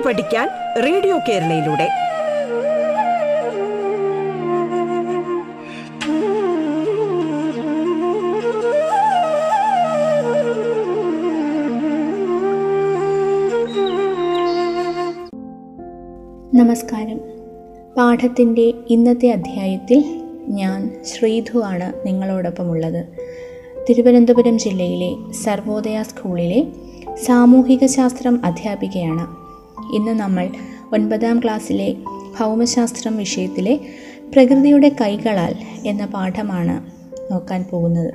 കേട്ടു പഠിക്കാൻ റേഡിയോ കേരളയിലൂടെ. നമസ്കാരം. പാഠത്തിന്റെ ഇന്നത്തെ അധ്യായത്തിൽ ഞാൻ ശ്രീധു ആണ് നിങ്ങളോടൊപ്പമുള്ളത്. തിരുവനന്തപുരം ജില്ലയിലെ സർവോദയ സ്കൂളിലെ സാമൂഹിക ശാസ്ത്രം അധ്യാപികയാണ് ഇന്ന് നമ്മൾ ഒൻപതാം ക്ലാസ്സിലെ ഭൗമശാസ്ത്രം വിഷയത്തിലെ പ്രകൃതിയുടെ കൈകളാൽ എന്ന പാഠമാണ് നോക്കാൻ പോകുന്നത്.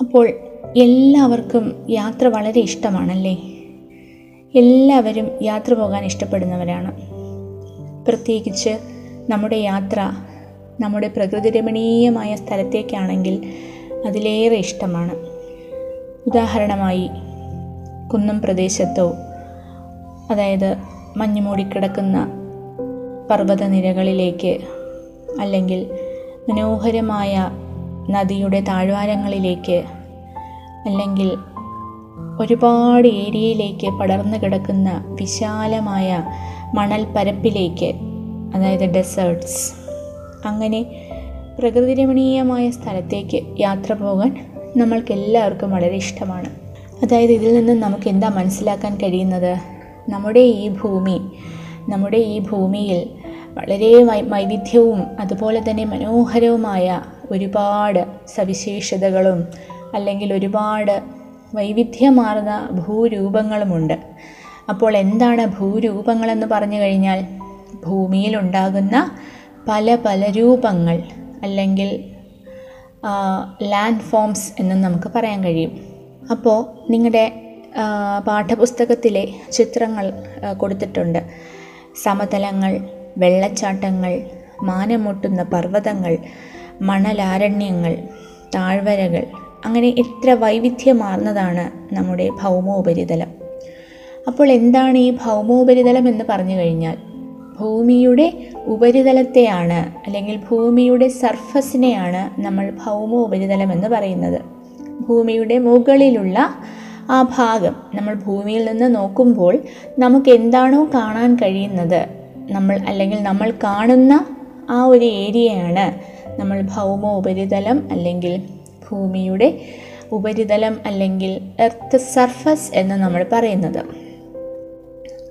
അപ്പോൾ എല്ലാവർക്കും യാത്ര വളരെ ഇഷ്ടമാണല്ലേ? എല്ലാവരും യാത്ര പോകാൻ ഇഷ്ടപ്പെടുന്നവരാണ്. പ്രത്യേകിച്ച് നമ്മുടെ യാത്ര നമ്മുടെ പ്രകൃതി രമണീയമായ സ്ഥലത്തേക്കാണെങ്കിൽ അതിലേറെ ഇഷ്ടമാണ്. ഉദാഹരണമായി കുന്നം പ്രദേശത്തോ അതായത് മഞ്ഞു മൂടിക്കിടക്കുന്ന പർവതനിരകളിലേക്ക് അല്ലെങ്കിൽ മനോഹരമായ നദിയുടെ താഴ്വാരങ്ങളിലേക്ക് അല്ലെങ്കിൽ ഒരുപാട് ഏരിയയിലേക്ക് പടർന്നു കിടക്കുന്ന വിശാലമായ മണൽ പരപ്പിലേക്ക് അതായത് ഡെസേർട്സ് അങ്ങനെ പ്രകൃതിരമണീയമായ സ്ഥലത്തേക്ക് യാത്ര പോകാൻ നമ്മൾക്ക് എല്ലാവർക്കും വളരെ ഇഷ്ടമാണ്. അതായത് ഇതിൽ നിന്ന് നമുക്ക് എന്താ മനസ്സിലാക്കാൻ കഴിയുന്നത്? നമ്മുടെ ഈ ഭൂമി നമ്മുടെ ഈ ഭൂമിയിൽ വളരെ വൈവിധ്യവും അതുപോലെ തന്നെ മനോഹരവുമായ ഒരുപാട് സവിശേഷതകളും അല്ലെങ്കിൽ ഒരുപാട് വൈവിധ്യമാർന്ന ഭൂരൂപങ്ങളുമുണ്ട്. അപ്പോൾ എന്താണ് ഭൂരൂപങ്ങളെന്ന് പറഞ്ഞു കഴിഞ്ഞാൽ? ഭൂമിയിലുണ്ടാകുന്ന പല പല രൂപങ്ങൾ അല്ലെങ്കിൽ ലാൻഡ് ഫോംസ് എന്നും നമുക്ക് പറയാൻ കഴിയും. അപ്പോൾ നിങ്ങളുടെ പാഠപുസ്തകത്തിലെ ചിത്രങ്ങൾ കൊടുത്തിട്ടുണ്ട്. സമതലങ്ങൾ വെള്ളച്ചാട്ടങ്ങൾ മാനമൂട്ടുന്ന പർവതങ്ങൾ മണലാരണ്യങ്ങൾ താഴ്വരകൾ അങ്ങനെ എത്ര വൈവിധ്യമാർന്നതാണ് നമ്മുടെ ഭൗമോപരിതലം. അപ്പോൾ എന്താണ് ഈ ഭൗമോപരിതലം എന്ന് പറഞ്ഞു കഴിഞ്ഞാൽ ഭൂമിയുടെ ഉപരിതലത്തെയാണ് അല്ലെങ്കിൽ ഭൂമിയുടെ സർഫസിനെയാണ് നമ്മൾ ഭൗമോപരിതലം എന്ന് പറയുന്നത്. ഭൂമിയുടെ മുകളിലുള്ള ആ ഭാഗം നമ്മൾ ഭൂമിയിൽ നിന്ന് നോക്കുമ്പോൾ നമുക്ക് എന്താണോ കാണാൻ കഴിയുന്നത്. നമ്മൾ അല്ലെങ്കിൽ നമ്മൾ കാണുന്ന ആ ഒരു ഏരിയയാണ് നമ്മൾ ഭൗമ ഉപരിതലം അല്ലെങ്കിൽ ഭൂമിയുടെ ഉപരിതലം അല്ലെങ്കിൽ എർത്ത് സർഫസ് എന്ന് നമ്മൾ പറയുന്നത്.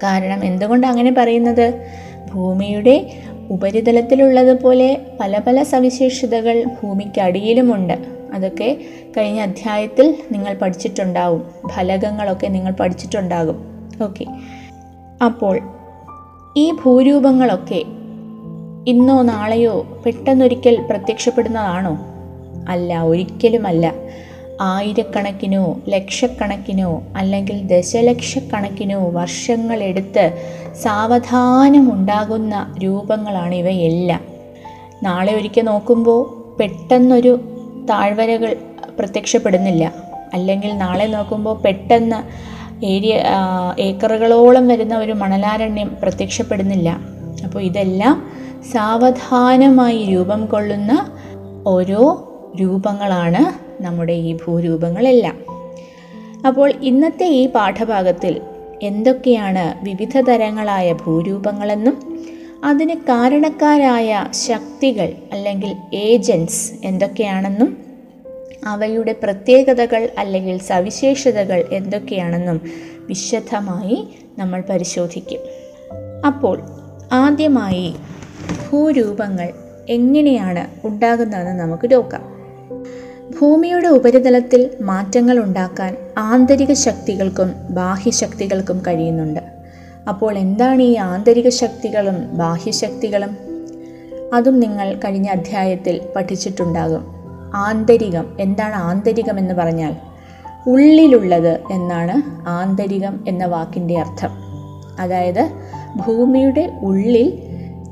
കാരണം എന്തുകൊണ്ട് അങ്ങനെ പറയുന്നത്? ഭൂമിയുടെ ഉപരിതലത്തിലുള്ളതുപോലെ പല പല സവിശേഷതകൾ ഭൂമിക്കടിയിലുമുണ്ട്. അതൊക്കെ കഴിഞ്ഞ അധ്യായത്തിൽ നിങ്ങൾ പഠിച്ചിട്ടുണ്ടാവും. ഫലകങ്ങളൊക്കെ നിങ്ങൾ പഠിച്ചിട്ടുണ്ടാകും. ഓക്കെ അപ്പോൾ ഈ ഭൂരൂപങ്ങളൊക്കെ ഇന്നോ നാളെയോ പെട്ടെന്നൊരിക്കൽ പ്രത്യക്ഷപ്പെടുന്നതാണോ? അല്ല ഒരിക്കലുമല്ല. ആയിരക്കണക്കിനോ ലക്ഷക്കണക്കിനോ അല്ലെങ്കിൽ ദശലക്ഷക്കണക്കിനോ വർഷങ്ങളെടുത്ത് സാവധാനമുണ്ടാകുന്ന രൂപങ്ങളാണ് ഇവയെല്ലാം. നാളെ ഒരിക്കൽ നോക്കുമ്പോൾ പെട്ടെന്നൊരു താഴ്വരകൾ പ്രത്യക്ഷപ്പെടുന്നില്ല. അല്ലെങ്കിൽ നാളെ നോക്കുമ്പോൾ പെട്ടെന്ന് ഏരിയ ഏക്കറുകളോളം വരുന്ന ഒരു മണലാരണ്യം പ്രത്യക്ഷപ്പെടുന്നില്ല. അപ്പോൾ ഇതെല്ലാം സാവധാനമായി രൂപം കൊള്ളുന്ന ഓരോ രൂപങ്ങളാണ് നമ്മുടെ ഈ ഭൂരൂപങ്ങളെല്ലാം. അപ്പോൾ ഇന്നത്തെ ഈ പാഠഭാഗത്തിൽ എന്തൊക്കെയാണ് വിവിധ തരങ്ങളായ ഭൂരൂപങ്ങളെന്നും അതിന് കാരണക്കാരായ ശക്തികൾ അല്ലെങ്കിൽ ഏജൻസ് എന്തൊക്കെയാണെന്നും അവയുടെ പ്രത്യേകതകൾ അല്ലെങ്കിൽ സവിശേഷതകൾ എന്തൊക്കെയാണെന്നും വിശദമായി നമ്മൾ പരിശോധിക്കും. അപ്പോൾ ആദ്യമായി ഭൂരൂപങ്ങൾ എങ്ങനെയാണ് ഉണ്ടാകുന്നതെന്ന് നമുക്ക് നോക്കാം. ഭൂമിയുടെ ഉപരിതലത്തിൽ മാറ്റങ്ങൾ ഉണ്ടാക്കാൻ ആന്തരിക ശക്തികൾക്കും ബാഹ്യശക്തികൾക്കും കഴിയുന്നുണ്ട്. അപ്പോൾ എന്താണ് ഈ ആന്തരിക ശക്തികളും ബാഹ്യശക്തികളും? അതും നിങ്ങൾ കഴിഞ്ഞ അധ്യായത്തിൽ പഠിച്ചിട്ടുണ്ടാകും. ആന്തരികം എന്താണ് ആന്തരികം എന്ന് പറഞ്ഞാൽ? ഉള്ളിലുള്ളത് എന്നാണ് ആന്തരികം എന്ന വാക്കിന്റെ അർത്ഥം. അതായത് ഭൂമിയുടെ ഉള്ളിൽ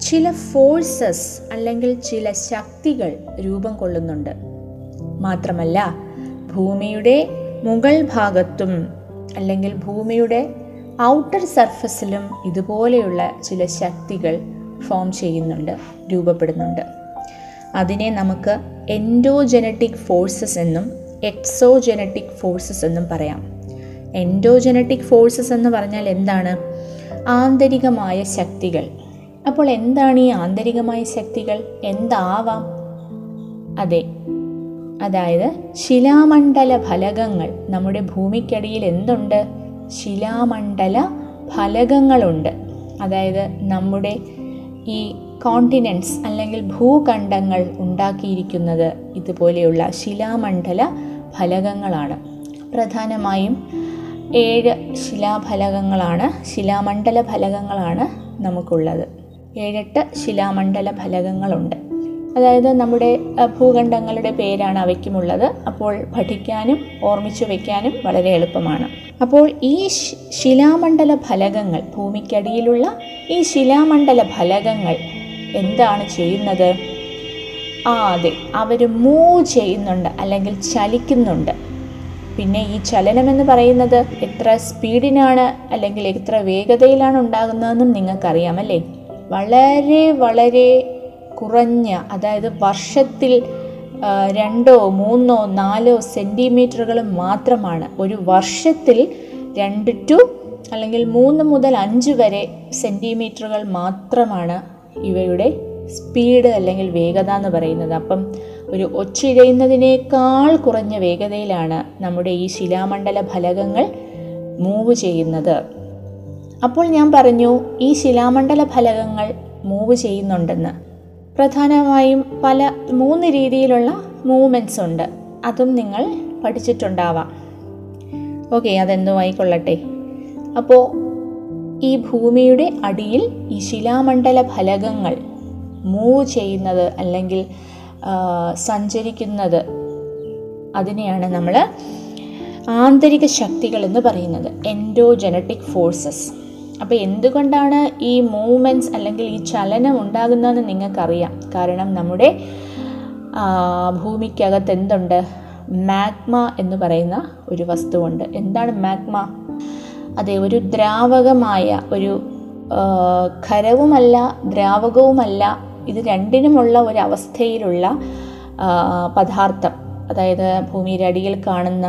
ചില ഫോഴ്സസ് അല്ലെങ്കിൽ ചില ശക്തികൾ രൂപം കൊള്ളുന്നുണ്ട്. മാത്രമല്ല ഭൂമിയുടെ മുകൾ ഭാഗത്തും അല്ലെങ്കിൽ ഭൂമിയുടെ ഔട്ടർ സർഫസിലും ഇതുപോലെയുള്ള ചില ശക്തികൾ ഫോം ചെയ്യുന്നുണ്ട് രൂപപ്പെടുന്നുണ്ട്. അതിനെ നമുക്ക് എൻഡോജനറ്റിക് ഫോഴ്സസ് എന്നും എക്സോജനറ്റിക് ഫോഴ്സസ് എന്നും പറയാം. എൻഡോജനറ്റിക് ഫോഴ്സസ് എന്ന് പറഞ്ഞാൽ എന്താണ്? ആന്തരികമായ ശക്തികൾ. അപ്പോൾ എന്താണ് ഈ ആന്തരികമായ ശക്തികൾ? എന്താവാം? അതെ അതായത് ശിലാമണ്ഡല ഫലകങ്ങൾ നമ്മുടെ ഭൂമിക്കടിയിൽ എന്തുണ്ട്? ശിലാമണ്ഡല ഫലകങ്ങളുണ്ട്. അതായത് നമ്മുടെ ഈ കോണ്ടിനെൻസ് അല്ലെങ്കിൽ ഭൂഖണ്ഡങ്ങൾ ഉണ്ടാക്കിയിരിക്കുന്നത് ഇതുപോലെയുള്ള ശിലാമണ്ഡല ഫലകങ്ങളാണ്. പ്രധാനമായും ഏഴ് ശിലാഫലകങ്ങളാണ് ശിലാമണ്ഡല ഫലകങ്ങളാണ് നമുക്കുള്ളത്. ഏഴെട്ട് ശിലാമണ്ഡല ഫലകങ്ങളുണ്ട്. അതായത് നമ്മുടെ ഭൂഖണ്ഡങ്ങളുടെ പേരാണ് അവയ്ക്കുമുള്ളത്. അപ്പോൾ പഠിക്കാനും ഓർമ്മിച്ചു വയ്ക്കാനും വളരെ എളുപ്പമാണ്. അപ്പോൾ ഈ ശിലാമണ്ഡല ഫലകങ്ങൾ ഭൂമിക്കടിയിലുള്ള ഈ ശിലാമണ്ഡല ഫലകങ്ങൾ എന്താണ് ചെയ്യുന്നത്? ആ അതെ അവർ മൂവ് ചെയ്യുന്നുണ്ട് അല്ലെങ്കിൽ ചലിക്കുന്നുണ്ട്. പിന്നെ ഈ ചലനമെന്ന് പറയുന്നത് എത്ര സ്പീഡിനാണ് അല്ലെങ്കിൽ എത്ര വേഗതയിലാണ് ഉണ്ടാകുന്നതെന്നും നിങ്ങൾക്കറിയാം അല്ലേ? വളരെ വളരെ കുറഞ്ഞ അതായത് വർഷത്തിൽ രണ്ടോ മൂന്നോ നാലോ സെന്റിമീറ്ററുകൾ മാത്രമാണ്. ഒരു വർഷത്തിൽ രണ്ട് ടു അല്ലെങ്കിൽ മൂന്ന് മുതൽ അഞ്ച് വരെ സെന്റിമീറ്ററുകൾ മാത്രമാണ് ഇവയുടെ സ്പീഡ് അല്ലെങ്കിൽ വേഗത എന്ന് പറയുന്നത്. അപ്പം ഒരു ഒച്ചിഴയുന്നതിനേക്കാൾ കുറഞ്ഞ വേഗതയിലാണ് നമ്മുടെ ഈ ശിലാമണ്ഡല ഫലകങ്ങൾ മൂവ് ചെയ്യുന്നത്. അപ്പോൾ ഞാൻ പറഞ്ഞു ഈ ശിലാമണ്ഡല ഫലകങ്ങൾ മൂവ് ചെയ്യുന്നുണ്ടെന്ന്. പ്രധാനമായും പല മൂന്ന് രീതിയിലുള്ള മൂവ്മെന്റ്സ് ഉണ്ട്. അതും നിങ്ങൾ പഠിച്ചിട്ടുണ്ടാവാം. ഓക്കെ അതെന്തോ ആയിക്കൊള്ളട്ടെ അപ്പോൾ ഈ ഭൂമിയുടെ അടിയിൽ ഈ ശിലാമണ്ഡല ഫലകങ്ങൾ മൂവ് ചെയ്യുന്നത് അല്ലെങ്കിൽ സഞ്ചരിക്കുന്നത് അതിനെയാണ് നമ്മൾ ആന്തരിക ശക്തികൾ എന്ന് പറയുന്നത് എൻഡോജനറ്റിക് ഫോഴ്സസ് അപ്പോൾ എന്തുകൊണ്ടാണ് ഈ മൂവ്മെന്റ്സ് അല്ലെങ്കിൽ ഈ ചലനം ഉണ്ടാകുന്നതെന്ന് നിങ്ങൾക്കറിയാം? കാരണം നമ്മുടെ ഭൂമിക്കകത്ത് എന്തുണ്ട്? മാഗ്മ എന്ന് പറയുന്ന ഒരു വസ്തുവുണ്ട്. എന്താണ് മാഗ്മ? അതെ ഒരു ദ്രാവകമായ ഒരു ഖരവുമല്ല ദ്രാവകവുമല്ല ഇത് രണ്ടിനുമുള്ള ഒരു അവസ്ഥയിലുള്ള പദാർത്ഥം. അതായത് ഭൂമിയുടെ അടിയിൽ കാണുന്ന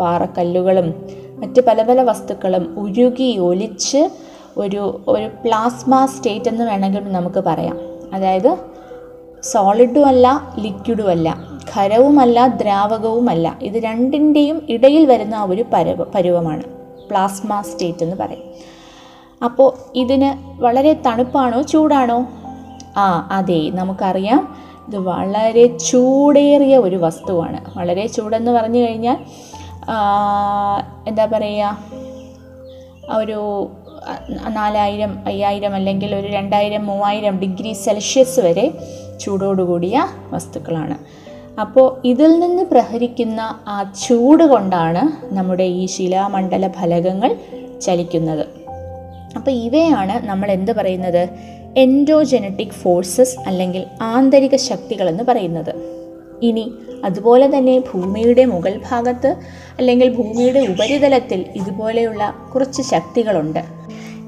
പാറക്കല്ലുകളും മറ്റ് പല പല വസ്തുക്കളും ഉരുകി ഒലിച്ച് ഒരു ഒരു പ്ലാസ്മ സ്റ്റേറ്റ് എന്ന് വേണമെങ്കിൽ നമുക്ക് പറയാം. അതായത് സോളിഡും അല്ല ലിക്വിഡും അല്ല ഖരവുമല്ല ദ്രാവകവുമല്ല ഇത് രണ്ടിന്റെയും ഇടയിൽ വരുന്ന ഒരു പരുവ പരുവമാണ്. പ്ലാസ്മ സ്റ്റേറ്റ് എന്ന് പറയും. അപ്പോൾ ഇതിന് വളരെ തണുപ്പാണോ ചൂടാണോ? ആ അതെ നമുക്കറിയാം. ഇത് വളരെ ചൂടേറിയ ഒരു വസ്തുവാണ്. വളരെ ചൂടെന്ന് പറഞ്ഞു കഴിഞ്ഞാൽ എന്താ പറയുക ഒരു നാലായിരം അയ്യായിരം അല്ലെങ്കിൽ ഒരു രണ്ടായിരം മൂവായിരം ഡിഗ്രി സെൽഷ്യസ് വരെ ചൂടോടുകൂടിയ വസ്തുക്കളാണ്. അപ്പോൾ ഇതിൽ നിന്ന് പ്രഹരിക്കുന്ന ആ ചൂട് കൊണ്ടാണ് നമ്മുടെ ഈ ശിലാമണ്ഡല ഫലകങ്ങൾ ചലിക്കുന്നത്. അപ്പോൾ ഇവയാണ് നമ്മൾ എന്ത് പറയുന്നത്? എൻഡോജനറ്റിക് ഫോഴ്സസ് അല്ലെങ്കിൽ ആന്തരിക ശക്തികളെന്ന് പറയുന്നത്. ഇനി അതുപോലെ തന്നെ ഭൂമിയുടെ മുകൾ ഭാഗത്ത് അല്ലെങ്കിൽ ഭൂമിയുടെ ഉപരിതലത്തിൽ ഇതുപോലെയുള്ള കുറച്ച് ശക്തികളുണ്ട്.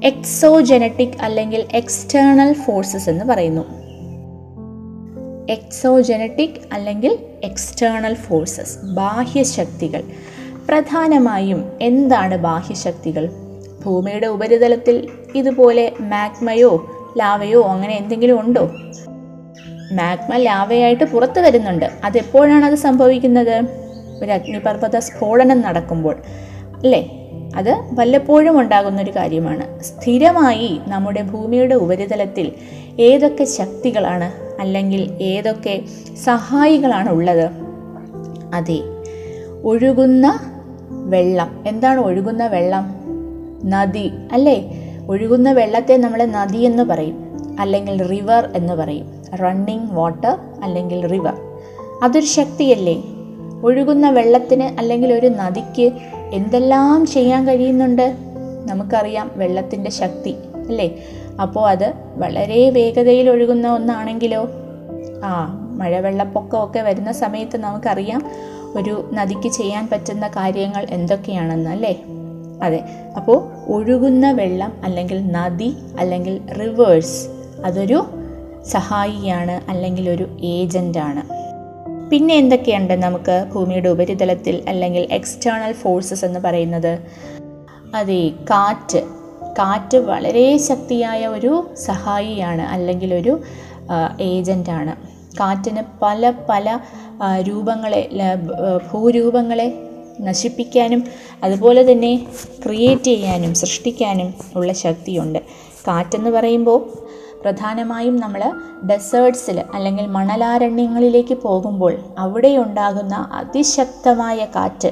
എക്സോജനറ്റിക് അല്ലെങ്കിൽ എക്സ്റ്റേണൽ ഫോഴ്സസ് എന്ന് പറയുന്നു. എക്സോജനറ്റിക് അല്ലെങ്കിൽ എക്സ്റ്റേണൽ ഫോഴ്സസ് ബാഹ്യശക്തികൾ പ്രധാനമായും എന്താണ് ബാഹ്യശക്തികൾ ഭൂമിയുടെ ഉപരിതലത്തിൽ ഇതുപോലെ മാഗ്മയോ ലാവയോ അങ്ങനെ എന്തെങ്കിലും ഉണ്ടോ? മാഗ്മ ലാവയായിട്ട് പുറത്തു വരുന്നുണ്ട്. അതെപ്പോഴാണ് അത് സംഭവിക്കുന്നത്? ഒരു അഗ്നിപർവത സ്ഫോടനം നടക്കുമ്പോൾ. അല്ലേ? അത് വല്ലപ്പോഴും ഉണ്ടാകുന്ന ഒരു കാര്യമാണ്. സ്ഥിരമായി നമ്മുടെ ഭൂമിയുടെ ഉപരിതലത്തിൽ ഏതൊക്കെ ശക്തികളാണ് അല്ലെങ്കിൽ ഏതൊക്കെ സഹായികളാണ് ഉള്ളത്? അതെ ഒഴുകുന്ന വെള്ളം. എന്താണ് ഒഴുകുന്ന വെള്ളം? നദി. അല്ലേ? ഒഴുകുന്ന വെള്ളത്തെ നമ്മൾ നദി എന്ന് പറയും. അല്ലെങ്കിൽ റിവർ എന്ന് പറയും. റണ്ണിങ് വാട്ടർ അല്ലെങ്കിൽ റിവർ അതൊരു ശക്തിയല്ലേ? ഒഴുകുന്ന വെള്ളത്തിന് അല്ലെങ്കിൽ ഒരു നദിക്ക് എന്തെല്ലാം ചെയ്യാൻ കഴിയുന്നുണ്ട്? നമുക്കറിയാം വെള്ളത്തിന്റെ ശക്തി അല്ലേ? അപ്പോൾ അത് വളരെ വേഗതയിൽ ഒഴുകുന്ന ഒന്നാണെങ്കിലോ? ആ മഴവെള്ളപ്പൊക്കമൊക്കെ വരുന്ന സമയത്ത് നമുക്കറിയാം ഒരു നദിക്ക് ചെയ്യാൻ പറ്റുന്ന കാര്യങ്ങൾ എന്തൊക്കെയാണെന്ന് അല്ലേ? അതെ അപ്പോൾ ഒഴുകുന്ന വെള്ളം അല്ലെങ്കിൽ നദി അല്ലെങ്കിൽ റിവേഴ്സ് അതൊരു സഹായിയാണ് അല്ലെങ്കിൽ ഒരു ഏജന്റാണ് പിന്നെ എന്തൊക്കെയുണ്ട് നമുക്ക് ഭൂമിയുടെ ഉപരിതലത്തിൽ അല്ലെങ്കിൽ എക്സ്റ്റേണൽ ഫോഴ്സസ് എന്ന് പറയുന്നത്? അതെ കാറ്റ്. കാറ്റ് വളരെ ശക്തിയായ ഒരു സഹായിയാണ് അല്ലെങ്കിൽ ഒരു ഏജന്റാണ് കാറ്റിന് പല പല രൂപങ്ങളെ ഭൂരൂപങ്ങളെ നശിപ്പിക്കാനും അതുപോലെ തന്നെ ക്രിയേറ്റ് ചെയ്യാനും സൃഷ്ടിക്കാനും ഉള്ള ശക്തിയുണ്ട്. കാറ്റെന്ന് പറയുമ്പോൾ പ്രധാനമായും നമ്മൾ ഡെസേർട്സിൽ അല്ലെങ്കിൽ മണലാരണ്യങ്ങളിലേക്ക് പോകുമ്പോൾ അവിടെ ഉണ്ടാകുന്ന അതിശക്തമായ കാറ്റ്.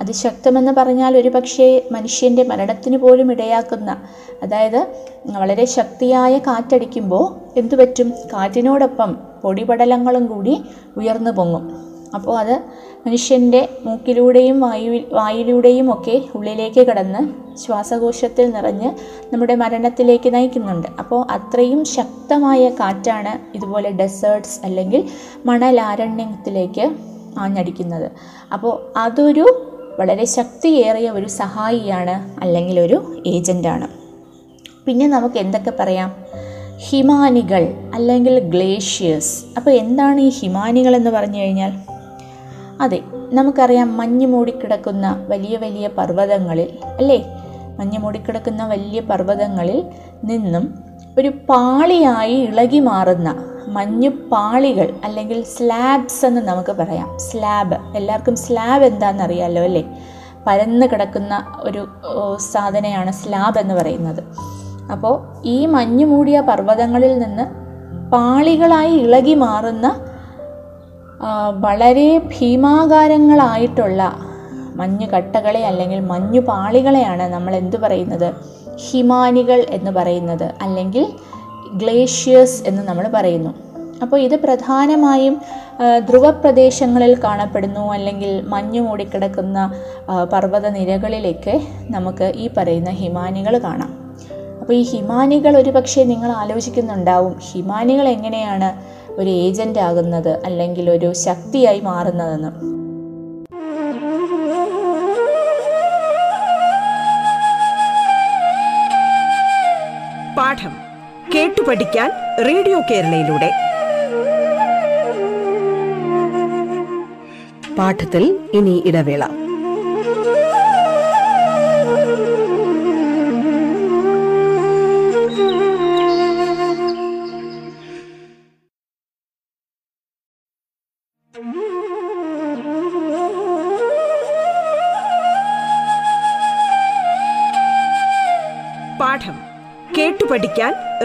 അതിശക്തമെന്ന് പറഞ്ഞാൽ ഒരു പക്ഷേ മനുഷ്യന്റെ മരണത്തിന് പോലും ഇടയാക്കുന്ന അതായത് വളരെ ശക്തിയായ കാറ്റടിക്കുമ്പോൾ എന്തു പറ്റും? കാറ്റിനോടൊപ്പം പൊടിപടലങ്ങളും കൂടി ഉയർന്നു പൊങ്ങും. അപ്പോൾ അത് മനുഷ്യന്റെ മൂക്കിലൂടെയും വായു വായിലൂടെയും ഒക്കെ ഉള്ളിലേക്ക് കടന്ന് ശ്വാസകോശത്തിൽ നിറഞ്ഞ് നമ്മുടെ മരണത്തിലേക്ക് നയിക്കുന്നുണ്ട്. അപ്പോൾ അത്രയും ശക്തമായ കാറ്റാണ് ഇതുപോലെ ഡെസേർട്സ് അല്ലെങ്കിൽ മണലാരണ്യത്തിലേക്ക് ആഞ്ഞടിക്കുന്നത്. അപ്പോൾ അതൊരു വളരെ ശക്തിയേറിയ ഒരു സഹായിയാണ് അല്ലെങ്കിൽ ഒരു ഏജന്റാണ് പിന്നെ നമുക്ക് എന്തൊക്കെ പറയാം? ഹിമാനികൾ അല്ലെങ്കിൽ ഗ്ലേഷ്യേഴ്സ് അപ്പോൾ എന്താണ് ഈ ഹിമാനികൾ എന്ന് പറഞ്ഞു കഴിഞ്ഞാൽ? അതെ നമുക്കറിയാം മഞ്ഞ് മൂടിക്കിടക്കുന്ന വലിയ വലിയ പർവതങ്ങളിൽ അല്ലേ? മഞ്ഞ് മൂടിക്കിടക്കുന്ന വലിയ പർവതങ്ങളിൽ നിന്നും ഒരു പാളിയായി ഇളകി മാറുന്ന മഞ്ഞ് പാളികൾ അല്ലെങ്കിൽ സ്ലാബ്സ് എന്ന് നമുക്ക് പറയാം. സ്ലാബ് എല്ലാവർക്കും സ്ലാബ് എന്താണെന്ന് അറിയാമല്ലോ അല്ലേ? പരന്ന് കിടക്കുന്ന ഒരു സാധനയാണ് സ്ലാബ് എന്ന് പറയുന്നത്. അപ്പോൾ ഈ മഞ്ഞ് മൂടിയ പർവതങ്ങളിൽ നിന്ന് പാളികളായി ഇളകി മാറുന്ന വളരെ ഭീമാകാരങ്ങളായിട്ടുള്ള മഞ്ഞു കട്ടകളെ അല്ലെങ്കിൽ മഞ്ഞുപാളികളെയാണ് നമ്മൾ എന്തു പറയുന്നത്? ഹിമാനികൾ എന്ന് പറയുന്നത്. അല്ലെങ്കിൽ ഗ്ലേഷ്യേഴ്സ് എന്ന് നമ്മൾ പറയുന്നു. അപ്പോൾ ഇത് പ്രധാനമായും ധ്രുവപ്രദേശങ്ങളിൽ കാണപ്പെടുന്നു. അല്ലെങ്കിൽ മഞ്ഞു മൂടിക്കിടക്കുന്ന ആ, പർവത നിരകളിലേക്ക് നമുക്ക് ഈ പറയുന്ന ഹിമാനികൾ കാണാം. അപ്പോൾ ഈ ഹിമാനികൾ ഒരു പക്ഷേ നിങ്ങൾ ആലോചിക്കുന്നുണ്ടാവും ഹിമാനികൾ എങ്ങനെയാണ് ഒരു ഏജന്റ് ആകുന്നത് അല്ലെങ്കിൽ ഒരു ശക്തിയായി മാറുന്നതെന്ന്. പാഠം കേട്ടു പഠിക്കാൻ റേഡിയോ കേരളയിലൂടെ. പാഠത്തിൽ ഇനി ഇടവേള.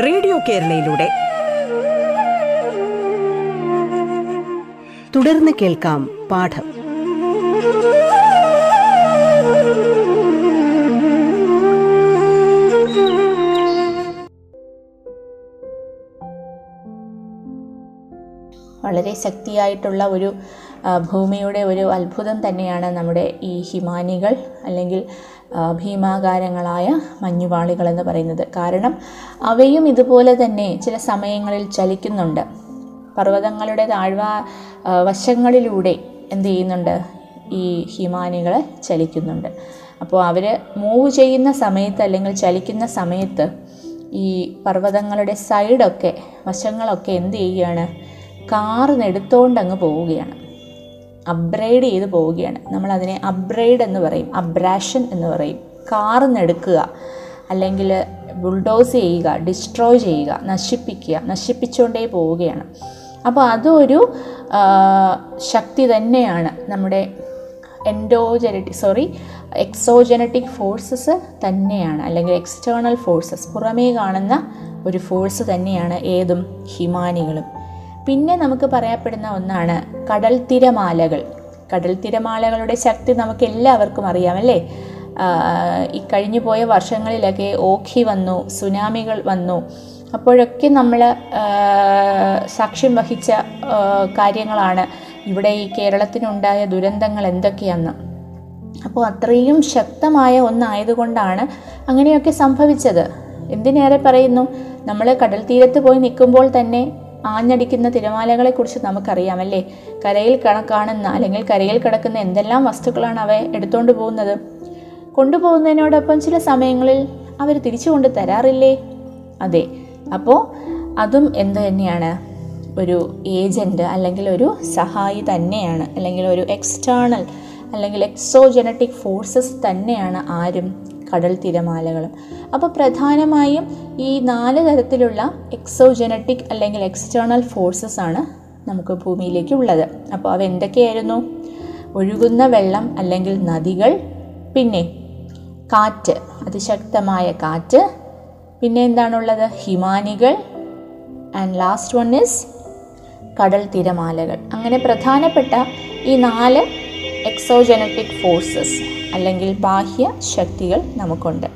റേഡിയോ കേരളയിലൂടെ. തുടർന്ന് കേൾക്കാം പാഠം. വളരെ ശക്തിയായിട്ടുള്ള ഒരു ഭൂമിയുടെ ഒരു അത്ഭുതം തന്നെയാണ് നമ്മുടെ ഈ ഹിമാനികൾ അല്ലെങ്കിൽ ഭീമാകാരങ്ങളായ മഞ്ഞുപാളികൾ എന്ന് പറയുന്നത്. കാരണം അവയും ഇതുപോലെ തന്നെ ചില സമയങ്ങളിൽ ചലിക്കുന്നുണ്ട്. പർവതങ്ങളുടെ താഴ്വ വശങ്ങളിലൂടെ എന്ത് ചെയ്യുന്നുണ്ട്? ഈ ഹിമാനികൾ ചലിക്കുന്നുണ്ട്. അപ്പോൾ അവർ മൂവ് ചെയ്യുന്ന സമയത്ത് അല്ലെങ്കിൽ ചലിക്കുന്ന സമയത്ത് ഈ പർവതങ്ങളുടെ സൈഡൊക്കെ വശങ്ങളൊക്കെ എന്ത് ചെയ്യുകയാണ്? കാർന്നെടുത്തോണ്ടങ്ങ് പോവുകയാണ്. അപ്ഗ്രേഡ് ചെയ്ത് പോവുകയാണ്. നമ്മളതിനെ അപ്ഗ്രേഡ് എന്ന് പറയും. അബ്രാഷൻ എന്ന് പറയും. കാർന്നെടുക്കുക അല്ലെങ്കിൽ ബുൾഡോസ് ചെയ്യുക ഡിസ്ട്രോയ് ചെയ്യുക നശിപ്പിക്കുക നശിപ്പിച്ചുകൊണ്ടേ പോവുകയാണ്. അപ്പോൾ അതൊരു ശക്തി തന്നെയാണ് നമ്മുടെ എൻഡോജനറ്റിക് സോറി എക്സോജനറ്റിക് ഫോഴ്സസ് തന്നെയാണ്. അല്ലെങ്കിൽ എക്സ്റ്റേണൽ ഫോഴ്സസ് പുറമേ കാണുന്ന ഒരു ഫോഴ്സ് തന്നെയാണ് ഏതും ഹിമാനികളും. പിന്നെ നമുക്ക് പറയപ്പെടുന്ന ഒന്നാണ് കടൽ തിരമാലകൾ കടൽ തിരമാലകളുടെ ശക്തി നമുക്ക് എല്ലാവർക്കും അറിയാമല്ലേ ഈ കഴിഞ്ഞു പോയ വർഷങ്ങളിലൊക്കെ ഓഖി വന്നു സുനാമികൾ വന്നു. അപ്പോഴൊക്കെ നമ്മൾ സാക്ഷ്യം വഹിച്ച കാര്യങ്ങളാണ് ഇവിടെ ഈ കേരളത്തിനുണ്ടായ ദുരന്തങ്ങൾ എന്തൊക്കെയാണെന്ന് അപ്പോൾ അത്രയും ശക്തമായ ഒന്നായതുകൊണ്ടാണ് അങ്ങനെയൊക്കെ സംഭവിച്ചത്. എന്തിനേറെ പറയുന്നു? നമ്മൾ കടൽ തീരത്ത് പോയി നിൽക്കുമ്പോൾ തന്നെ ആഞ്ഞടിക്കുന്ന തിരമാലകളെക്കുറിച്ച് നമുക്കറിയാമല്ലേ കരയിൽ കണ കാണുന്ന അല്ലെങ്കിൽ കരയിൽ കിടക്കുന്ന എന്തെല്ലാം വസ്തുക്കളാണ് അവ എടുത്തുകൊണ്ട് പോകുന്നത്? കൊണ്ടുപോകുന്നതിനോടൊപ്പം ചില സമയങ്ങളിൽ അവർ തിരിച്ചു കൊണ്ട് തരാറില്ലേ? അതെ. അപ്പോൾ അതും എന്ത് തന്നെയാണ്? ഒരു ഏജന്റ് അല്ലെങ്കിൽ ഒരു സഹായി തന്നെയാണ്. അല്ലെങ്കിൽ ഒരു എക്സ്റ്റേണൽ അല്ലെങ്കിൽ എക്സോജനറ്റിക് ഫോഴ്സസ് തന്നെയാണ് ആരും കടൽ തിരമാലകളും. അപ്പോൾ പ്രധാനമായും ഈ നാല് തരത്തിലുള്ള എക്സോജനറ്റിക് അല്ലെങ്കിൽ എക്സ്റ്റേണൽ ഫോഴ്സസ് ആണ് നമുക്ക് ഭൂമിയിലേക്ക് ഉള്ളത്. അപ്പോൾ അവ എന്തൊക്കെയായിരുന്നു? ഒഴുകുന്ന വെള്ളം അല്ലെങ്കിൽ നദികൾ പിന്നെ കാറ്റ് അതിശക്തമായ കാറ്റ് പിന്നെ എന്താണുള്ളത്? ഹിമാനികൾ ആൻഡ് ലാസ്റ്റ് വൺ ഇസ് കടൽ തിരമാലകൾ. അങ്ങനെ പ്രധാനപ്പെട്ട ഈ നാല് എക്സോജനറ്റിക് ഫോഴ്സസ് അല്ലെങ്കിൽ ബാഹ്യ ശക്തികൾ നമുക്കുണ്ട്.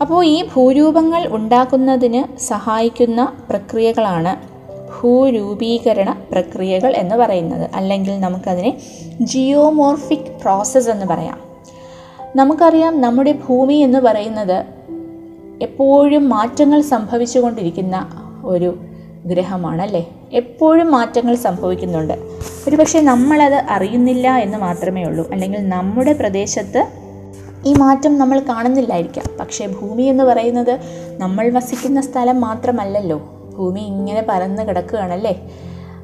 അപ്പോൾ ഈ ഭൂരൂപങ്ങൾ ഉണ്ടാക്കുന്നതിന് സഹായിക്കുന്ന പ്രക്രിയകളാണ് ഭൂരൂപീകരണ പ്രക്രിയകൾ എന്ന് പറയുന്നത്. അല്ലെങ്കിൽ നമുക്കതിനെ ജിയോമോർഫിക് പ്രോസസ്സ് എന്ന് പറയാം. നമുക്കറിയാം നമ്മുടെ ഭൂമി എന്ന് പറയുന്നത് എപ്പോഴും മാറ്റങ്ങൾ സംഭവിച്ചുകൊണ്ടിരിക്കുന്ന ഒരു ഗ്രഹമാണ് അല്ലേ എപ്പോഴും മാറ്റങ്ങൾ സംഭവിക്കുന്നുണ്ട്. ഒരുപക്ഷെ നമ്മളത് അറിയുന്നില്ല എന്ന് മാത്രമേ ഉള്ളൂ. അല്ലെങ്കിൽ നമ്മുടെ പ്രദേശത്ത് ഈ മാറ്റം നമ്മൾ കാണുന്നില്ലായിരിക്കാം. പക്ഷേ ഭൂമി എന്ന് പറയുന്നത് നമ്മൾ വസിക്കുന്ന സ്ഥലം മാത്രമല്ലല്ലോ. ഭൂമി ഇങ്ങനെ പരന്ന് കിടക്കുകയാണല്ലേ?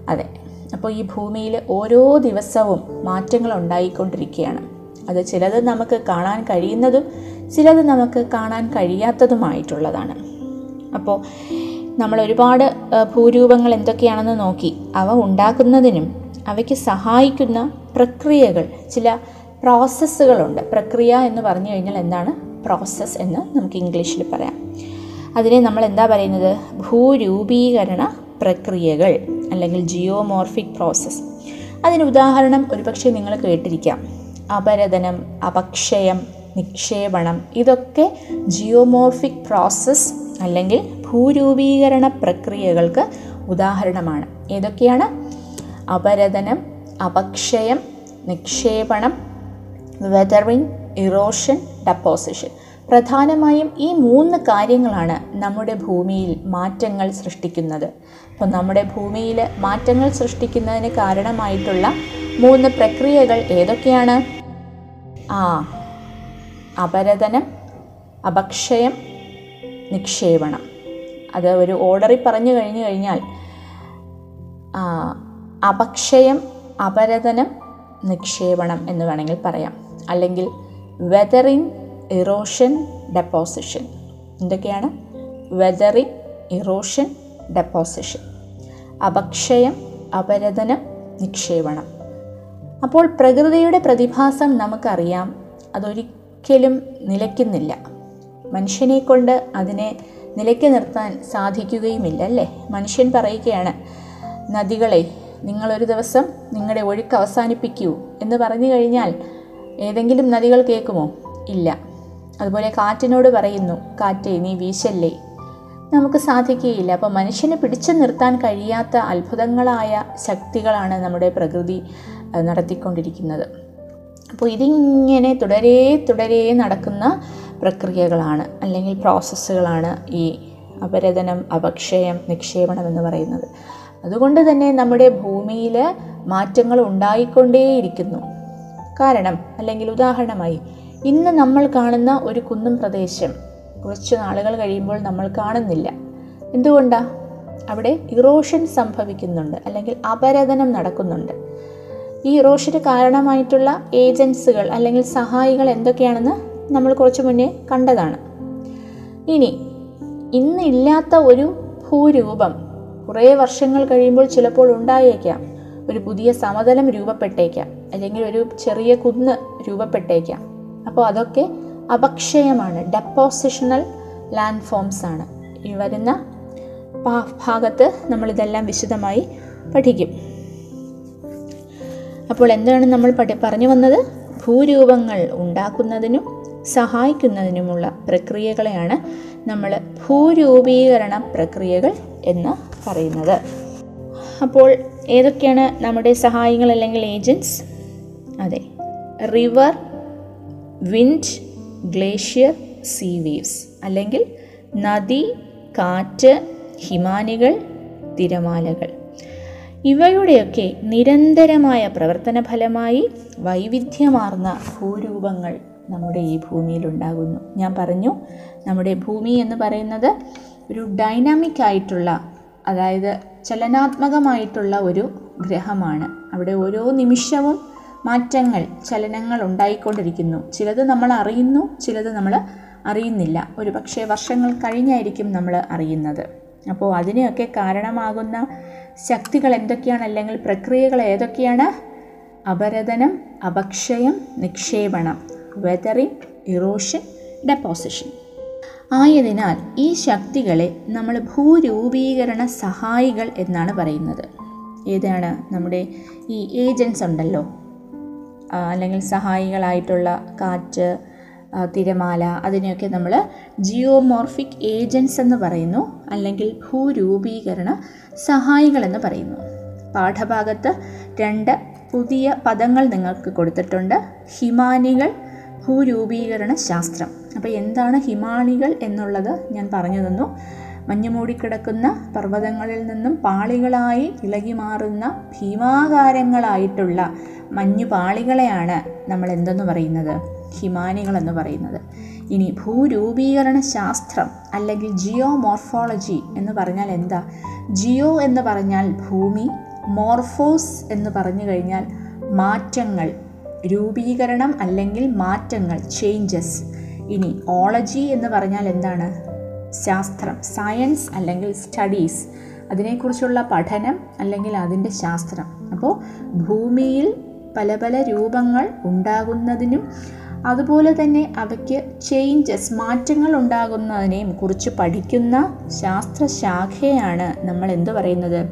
അതെ. അപ്പോൾ ഈ ഭൂമിയിൽ ഓരോ ദിവസവും മാറ്റങ്ങൾ ഉണ്ടായിക്കൊണ്ടിരിക്കുകയാണ്. അത് ചിലത് നമുക്ക് കാണാൻ കഴിയുന്നതും ചിലത് നമുക്ക് കാണാൻ കഴിയാത്തതുമായിട്ടുള്ളതാണ്. അപ്പോൾ നമ്മൾ ഒരുപാട് ഭൂരൂപങ്ങൾ എന്തൊക്കെയാണെന്ന് നോക്കി അവ ഉണ്ടാക്കുന്നതിനും അവയ്ക്ക് സഹായിക്കുന്ന പ്രക്രിയകൾ ചില പ്രോസസ്സുകളുണ്ട്. പ്രക്രിയ എന്ന് പറഞ്ഞു കഴിഞ്ഞാൽ എന്താണ്? പ്രോസസ്സ് എന്ന് നമുക്ക് ഇംഗ്ലീഷിൽ പറയാം. അതിനെ നമ്മൾ എന്താ പറയുന്നത്? ഭൂരൂപീകരണ പ്രക്രിയകൾ അല്ലെങ്കിൽ ജിയോമോർഫിക് പ്രോസസ്സ്. അതിന് ഉദാഹരണം ഒരുപക്ഷെ നിങ്ങൾ കേട്ടിരിക്കാം. അപരതനം അപക്ഷയം നിക്ഷേപണം ഇതൊക്കെ ജിയോമോർഫിക് പ്രോസസ്സ് അല്ലെങ്കിൽ ഭൂരൂപീകരണ പ്രക്രിയകൾക്ക് ഉദാഹരണമാണ്. ഏതൊക്കെയാണ്? അപരതനം അപക്ഷയം നിക്ഷേപണം വെതറിങ് ഇറോഷൻ ഡെപ്പോസിഷൻ പ്രധാനമായും ഈ മൂന്ന് കാര്യങ്ങളാണ് നമ്മുടെ ഭൂമിയിൽ മാറ്റങ്ങൾ സൃഷ്ടിക്കുന്നത്. അപ്പോൾ നമ്മുടെ ഭൂമിയിൽ മാറ്റങ്ങൾ സൃഷ്ടിക്കുന്നതിന് കാരണമായിട്ടുള്ള മൂന്ന് പ്രക്രിയകൾ ഏതൊക്കെയാണ്? ആ അപരതനം അപക്ഷയം നിക്ഷേപണം. അത് ഒരു ഓർഡറിൽ പറഞ്ഞു കഴിഞ്ഞു കഴിഞ്ഞാൽ അപക്ഷയം അപരതനം നിക്ഷേപണം എന്ന് വേണമെങ്കിൽ പറയാം. അല്ലെങ്കിൽ വെതറിങ് ഇറോഷൻ ഡെപ്പോസിഷൻ എന്തൊക്കെയാണ്? വെതറിങ് ഇറോഷൻ ഡെപ്പോസിഷൻ അപക്ഷയം അപരതനം നിക്ഷേപണം. അപ്പോൾ പ്രകൃതിയുടെ പ്രതിഭാസം നമുക്കറിയാം. അതൊരിക്കലും നിലയ്ക്കുന്നില്ല. മനുഷ്യനെ കൊണ്ട് അതിനെ നിലയ്ക്ക് നിർത്താൻ സാധിക്കുകയുമില്ല അല്ലേ മനുഷ്യൻ പറയുകയാണ് നദികളെ നിങ്ങളൊരു ദിവസം നിങ്ങളുടെ ഒഴുക്ക് അവസാനിപ്പിക്കൂ. എന്ന് പറഞ്ഞു കഴിഞ്ഞാൽ ഏതെങ്കിലും നദികൾ കേൾക്കുമോ? ഇല്ല. അതുപോലെ കാറ്റിനോട് പറയുന്നു കാറ്റേ നീ വീശല്ലേ. നമുക്ക് സാധിക്കുകയില്ല. അപ്പോൾ മനുഷ്യനെ പിടിച്ചു നിർത്താൻ കഴിയാത്ത അത്ഭുതങ്ങളായ ശക്തികളാണ് നമ്മുടെ പ്രകൃതി നടത്തിക്കൊണ്ടിരിക്കുന്നത്. അപ്പോൾ ഇതിങ്ങനെ തുടരെ തുടരെ നടക്കുന്ന പ്രക്രിയകളാണ് അല്ലെങ്കിൽ പ്രോസസ്സുകളാണ് ഈ അപരദനം അപക്ഷയം നിക്ഷേപണം എന്ന് പറയുന്നത്. അതുകൊണ്ട് തന്നെ നമ്മുടെ ഭൂമിയിൽ മാറ്റങ്ങൾ ഉണ്ടായിക്കൊണ്ടേയിരിക്കുന്നു. കാരണം അല്ലെങ്കിൽ ഉദാഹരണമായി ഇന്ന് നമ്മൾ കാണുന്ന ഒരു കുന്നും പ്രദേശം കുറച്ച് നാളുകൾ കഴിയുമ്പോൾ നമ്മൾ കാണുന്നില്ല. എന്തുകൊണ്ടാണ് അവിടെ ഇറോഷൻ സംഭവിക്കുന്നുണ്ട് അല്ലെങ്കിൽ അപരദനം നടക്കുന്നുണ്ട്. ഈ ഇറോഷന് കാരണമായിട്ടുള്ള ഏജൻസുകൾ അല്ലെങ്കിൽ സഹായികൾ എന്തൊക്കെയാണെന്ന് നമ്മൾ കുറച്ച് മുന്നേ കണ്ടതാണ്. ഇനി ഇന്നില്ലാത്ത ഒരു ഭൂരൂപം കുറേ വർഷങ്ങൾ കഴിയുമ്പോൾ ചിലപ്പോൾ ഉണ്ടായേക്കാം. ഒരു പുതിയ സമതലം രൂപപ്പെട്ടേക്കാം. അല്ലെങ്കിൽ ഒരു ചെറിയ കുന്ന് രൂപപ്പെട്ടേക്കാം. അപ്പോൾ അതൊക്കെ അപക്ഷയമാണ്. ഡെപ്പോസിഷണൽ ലാൻഡ് ഫോംസ് ആണ്. ഈ വരുന്ന ഭാഗത്ത് നമ്മളിതെല്ലാം വിശദമായി പഠിക്കും. അപ്പോൾ എന്താണ് നമ്മൾ പഠി പറഞ്ഞു വന്നത്? ഭൂരൂപങ്ങൾ ഉണ്ടാക്കുന്നതിനും സഹായിക്കുന്നതിനുമുള്ള പ്രക്രിയകളെയാണ് നമ്മൾ ഭൂരൂപീകരണ പ്രക്രിയകൾ എന്ന് പറയുന്നത്. അപ്പോൾ ഏതൊക്കെയാണ് നമ്മുടെ സഹായങ്ങൾ അല്ലെങ്കിൽ ഏജൻസ് അതെ river wind glacier sea waves അല്ലെങ്കിൽ നദി കാറ്റ് ഹിമാനികൾ തിരമാലകൾ. ഇവയുടെയൊക്കെ നിരന്തരമായ പ്രവർത്തന ഫലമായി വൈവിധ്യമാർന്ന ഭൂരൂപങ്ങൾ നമ്മുടെ ഈ ഭൂമിയിൽ ഉണ്ടാകുന്നു ഞാൻ പറഞ്ഞു നമ്മുടെ ഭൂമി എന്ന് പറയുന്നത് ഒരു ഡൈനാമിക് ആയിട്ടുള്ള അതായത് ചലനാത്മകമായിട്ടുള്ള ഒരു ഗ്രഹമാണ്. അവിടെ ഓരോ നിമിഷവും മാറ്റങ്ങൾ ചലനങ്ങൾ ഉണ്ടായിക്കൊണ്ടിരിക്കുന്നു. ചിലത് നമ്മൾ അറിയുന്നു ചിലത് നമ്മൾ അറിയുന്നില്ല. ഒരു പക്ഷേ വർഷങ്ങൾ കഴിഞ്ഞായിരിക്കും നമ്മൾ അറിയുന്നത്. അപ്പോൾ അതിനെയൊക്കെ കാരണമാകുന്ന ശക്തികൾ എന്തൊക്കെയാണ്? അല്ലെങ്കിൽ പ്രക്രിയകൾ ഏതൊക്കെയാണ്? അപരതനം അപക്ഷയം നിക്ഷേപണം വെതറിംഗ് ഇറോഷൻ ഡെപ്പോസിഷൻ ആയതിനാൽ ഈ ശക്തികളെ നമ്മൾ ഭൂരൂപീകരണ സഹായികൾ എന്നാണ് പറയുന്നത്. ഏതാണ് നമ്മുടെ ഈ ഏജൻസ് ഉണ്ടല്ലോ? അല്ലെങ്കിൽ സഹായികളായിട്ടുള്ള കാറ്റ് തിരമാല അതിനെയൊക്കെ നമ്മൾ ജിയോമോർഫിക് ഏജൻസ് എന്ന് പറയുന്നു അല്ലെങ്കിൽ ഭൂരൂപീകരണ സഹായികൾ എന്ന് പറയുന്നു. പാഠഭാഗത്ത് രണ്ട് പുതിയ പദങ്ങൾ നിങ്ങൾക്ക് കൊടുത്തിട്ടുണ്ട്. ഹിമാനികൾ ഭൂരൂപീകരണ ശാസ്ത്രം അപ്പോൾ എന്താണ് ഹിമാളികൾ എന്നുള്ളത് ഞാൻ പറഞ്ഞു തന്നു. മഞ്ഞ് മൂടിക്കിടക്കുന്ന പർവതങ്ങളിൽ നിന്നും പാളികളായി ഇളകി മാറുന്ന ഭീമാകാരങ്ങളായിട്ടുള്ള മഞ്ഞു പാളികളെയാണ് നമ്മൾ എന്തെന്ന് പറയുന്നത്? ഹിമാനികൾ എന്ന് പറയുന്നത്. ഇനി ഭൂരൂപീകരണ ശാസ്ത്രം അല്ലെങ്കിൽ ജിയോ മോർഫോളജി എന്ന് പറഞ്ഞാൽ എന്താ? ജിയോ എന്ന് പറഞ്ഞാൽ ഭൂമി മോർഫോസ് എന്ന് പറഞ്ഞു കഴിഞ്ഞാൽ മാറ്റങ്ങൾ രൂപീകരണം അല്ലെങ്കിൽ മാറ്റങ്ങൾ ചേഞ്ചസ് ഇനി ഓളജി എന്ന് പറഞ്ഞാൽ എന്താണ്? ശാസ്ത്രം സയൻസ് അല്ലെങ്കിൽ സ്റ്റഡീസ് അതിനെക്കുറിച്ചുള്ള പഠനം അല്ലെങ്കിൽ അതിന്റെ ശാസ്ത്രം. അപ്പോൾ ഭൂമിയിൽ പല പല രൂപങ്ങൾ ഉണ്ടാകുന്നതിനും അതുപോലെ തന്നെ അവയ്ക്ക് ചേഞ്ചസ് മാറ്റങ്ങൾ ഉണ്ടാകുന്നതിനെയും കുറിച്ച് പഠിക്കുന്ന ശാസ്ത്രശാഖയാണ് നമ്മൾ എന്ത് പറയുന്നത്?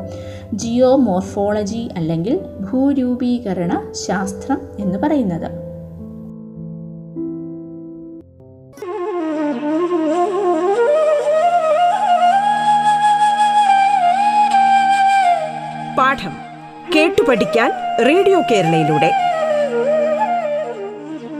ജിയോ മോർഫോളജി അല്ലെങ്കിൽ ഭൂരൂപീകരണ ശാസ്ത്രം എന്ന് പറയുന്നത്. പാഠം കേട്ടു പഠിക്കാൻ റേഡിയോ കേരളയിലൂടെ.